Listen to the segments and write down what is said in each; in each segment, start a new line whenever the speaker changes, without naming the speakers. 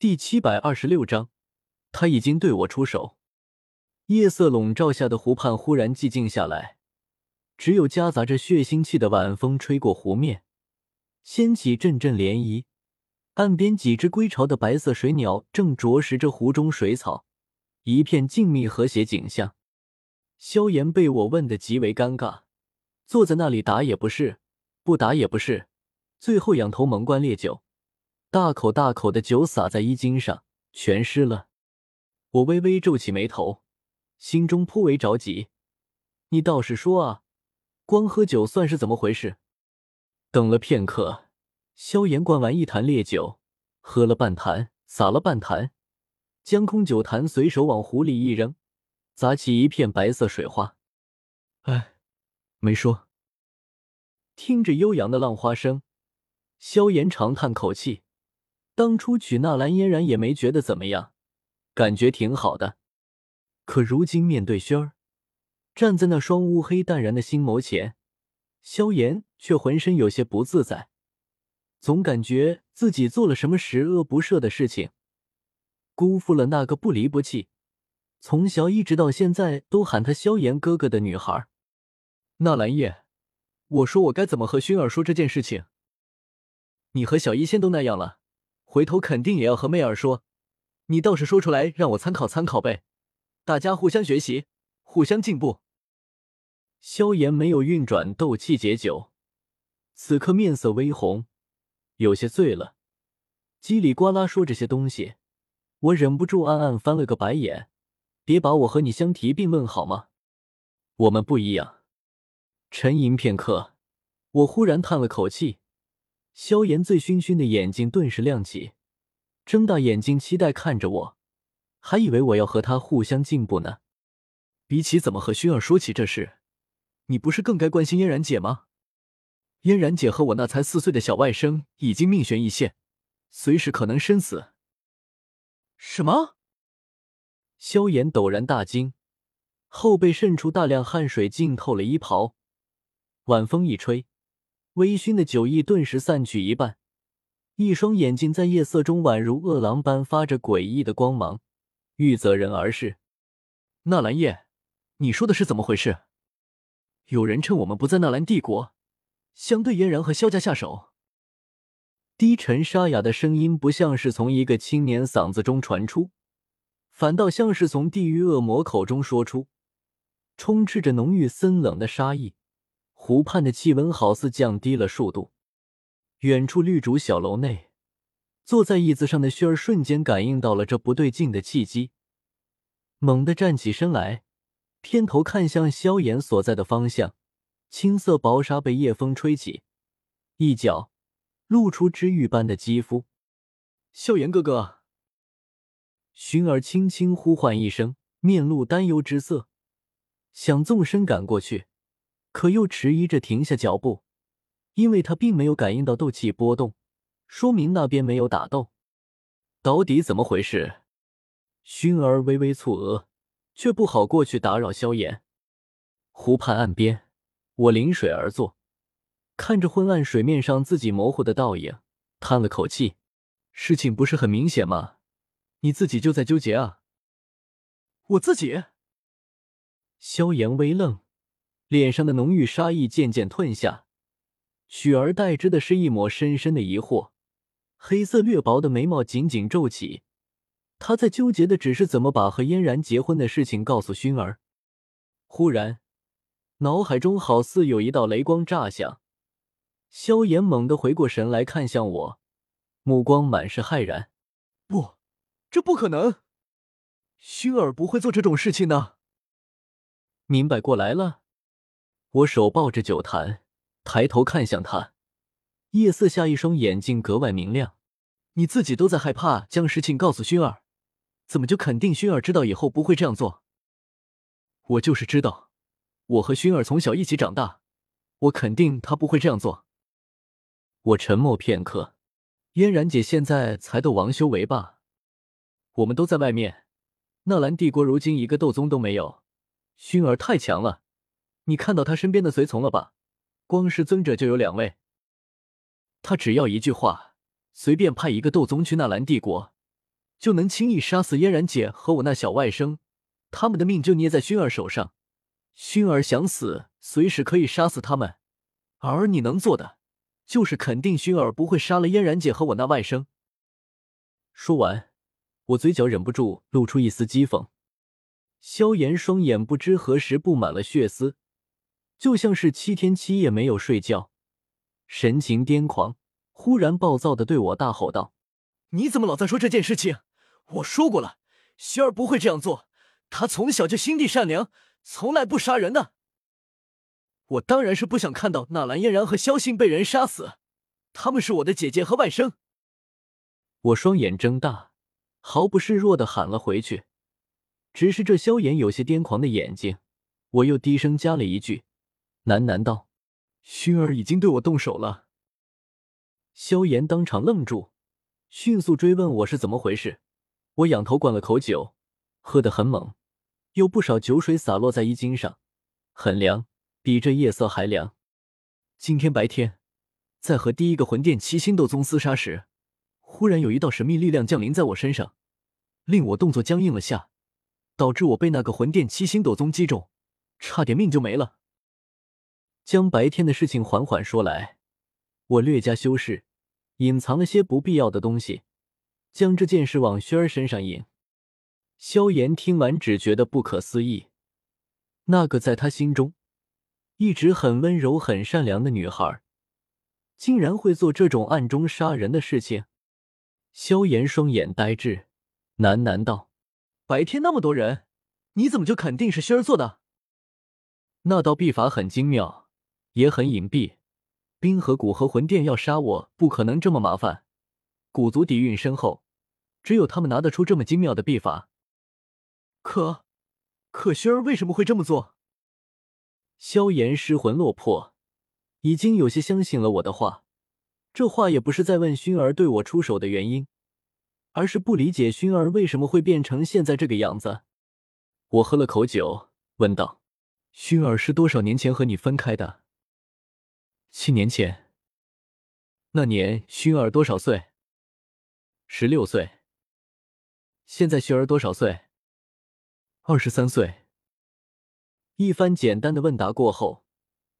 第七百二十六章，他已经对我出手。夜色笼罩下的湖畔忽然寂静下来，只有夹杂着血腥气的晚风吹过湖面，掀起阵阵涟漪。岸边几只归巢的白色水鸟正啄食着湖中水草，一片静谧和谐景象。萧炎被我问得极为尴尬，坐在那里打也不是，不打也不是，最后仰头猛灌烈酒。大口大口的酒洒在衣襟上，全湿了。我微微皱起眉头，心中颇为着急。你倒是说啊，光喝酒算是怎么回事？等了片刻，萧炎灌完一坛烈酒，喝了半坛，洒了半坛，将空酒坛随手往湖里一扔，砸起一片白色水花。哎，没说。听着悠扬的浪花声，萧炎长叹口气。当初娶纳兰嫣然也没觉得怎么样，感觉挺好的。可如今面对轩儿，站在那双乌黑淡然的心眸前，萧炎却浑身有些不自在，总感觉自己做了什么十恶不赦的事情，辜负了那个不离不弃、从小一直到现在都喊他萧炎哥哥的女孩。纳兰叶，我说我该怎么和薰儿说这件事情？你和小医仙都那样了。回头肯定也要和媚儿说，你倒是说出来让我参考参考呗，大家互相学习，互相进步。萧炎没有运转斗气解酒，此刻面色微红，有些醉了，叽里呱啦说这些东西，我忍不住暗暗翻了个白眼。别把我和你相提并论好吗？我们不一样。沉吟片刻，我忽然叹了口气。萧炎醉醺醺的眼睛顿时亮起，睁大眼睛期待看着我，还以为我要和他互相进步呢。比起怎么和薰儿说起这事，你不是更该关心嫣然姐吗？嫣然姐和我那才四岁的小外甥已经命悬一线，随时可能身死。什么？萧炎陡然大惊，后背渗出大量汗水，浸透了衣袍。晚风一吹。微醺的酒意顿时散去一半，一双眼睛在夜色中宛如饿狼般发着诡异的光芒，欲择人而视。纳兰叶，你说的是怎么回事？有人趁我们不在纳兰帝国，相对嫣然和萧家下手。低沉沙哑的声音不像是从一个青年嗓子中传出，反倒像是从地狱恶魔口中说出，充斥着浓郁森冷的杀意。湖畔的气温好似降低了数度。远处绿竹小楼内，坐在椅子上的薰儿瞬间感应到了这不对劲的契机，猛地站起身来，偏头看向萧炎所在的方向。青色薄纱被夜风吹起，一角露出脂玉般的肌肤。萧炎哥哥，薰儿轻轻呼唤一声，面露担忧之色，想纵身赶过去。可又迟疑着停下脚步，因为他并没有感应到斗气波动，说明那边没有打斗。到底怎么回事？薰儿微微蹙额，却不好过去打扰萧炎。湖畔岸边，我临水而坐，看着昏暗水面上自己模糊的倒影，叹了口气：“事情不是很明显吗？你自己就在纠结啊？”我自己。萧炎微愣。脸上的浓郁杀意渐渐褪下，取而代之的是一抹深深的疑惑。黑色略薄的眉毛紧紧皱起，他在纠结的只是怎么把和嫣然结婚的事情告诉薰儿。忽然，脑海中好似有一道雷光炸响，萧炎猛地回过神来看向我，目光满是骇然：“不，这不可能！薰儿不会做这种事情的。”明白过来了。我手抱着酒坛，抬头看向他，夜色下一双眼睛格外明亮。你自己都在害怕将事情告诉薰儿，怎么就肯定薰儿知道以后不会这样做？我就是知道，我和薰儿从小一起长大，我肯定他不会这样做。我沉默片刻，嫣然姐现在才斗王修为吧？我们都在外面，纳兰帝国如今一个斗宗都没有，薰儿太强了。你看到他身边的随从了吧？光是尊者就有两位。他只要一句话，随便派一个斗宗去纳兰帝国，就能轻易杀死嫣然姐和我那小外甥，他们的命就捏在熏儿手上。熏儿想死，随时可以杀死他们。而你能做的，就是肯定熏儿不会杀了嫣然姐和我那外甥。说完，我嘴角忍不住露出一丝讥讽。萧炎双眼不知何时布满了血丝，就像是七天七夜没有睡觉，神情癫狂，忽然暴躁的对我大吼道：“你怎么老在说这件事情？我说过了，薰儿不会这样做，她从小就心地善良，从来不杀人的。我当然是不想看到纳兰嫣然和萧信被人杀死，他们是我的姐姐和外甥。”我双眼睁大，毫不示弱的喊了回去。只是这萧炎有些癫狂的眼睛，我又低声加了一句，喃喃道：“薰儿已经对我动手了。”萧炎当场愣住，迅速追问我是怎么回事。我仰头灌了口酒，喝得很猛，有不少酒水洒落在衣襟上，很凉，比这夜色还凉。今天白天，在和第一个魂殿七星斗宗厮杀时，忽然有一道神秘力量降临在我身上，令我动作僵硬了下。导致我被那个魂殿七星斗宗击中，差点命就没了。将白天的事情缓缓说来，我略加修饰，隐藏了些不必要的东西，将这件事往轩儿身上引。萧炎听完只觉得不可思议，那个在他心中一直很温柔、很善良的女孩，竟然会做这种暗中杀人的事情。萧炎双眼呆滞，喃喃道。白天那么多人，你怎么就肯定是薰儿做的？那道秘法很精妙，也很隐蔽。冰河谷和魂殿要杀我，不可能这么麻烦。古族底蕴深厚，只有他们拿得出这么精妙的秘法。可，可薰儿为什么会这么做？萧炎失魂落魄，已经有些相信了我的话。这话也不是在问薰儿对我出手的原因。而是不理解薰儿为什么会变成现在这个样子。我喝了口酒，问道：“薰儿是多少年前和你分开的？”七年前。那年薰儿多少岁？十六岁。现在薰儿多少岁？二十三岁。一番简单的问答过后，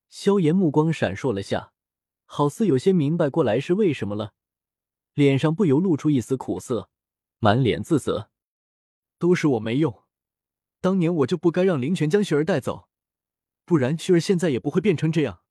萧炎目光闪烁了下，好似有些明白过来是为什么了。脸上不由露出一丝苦涩，满脸自责：“都是我没用，当年我就不该让林泉将雪儿带走，不然雪儿现在也不会变成这样。”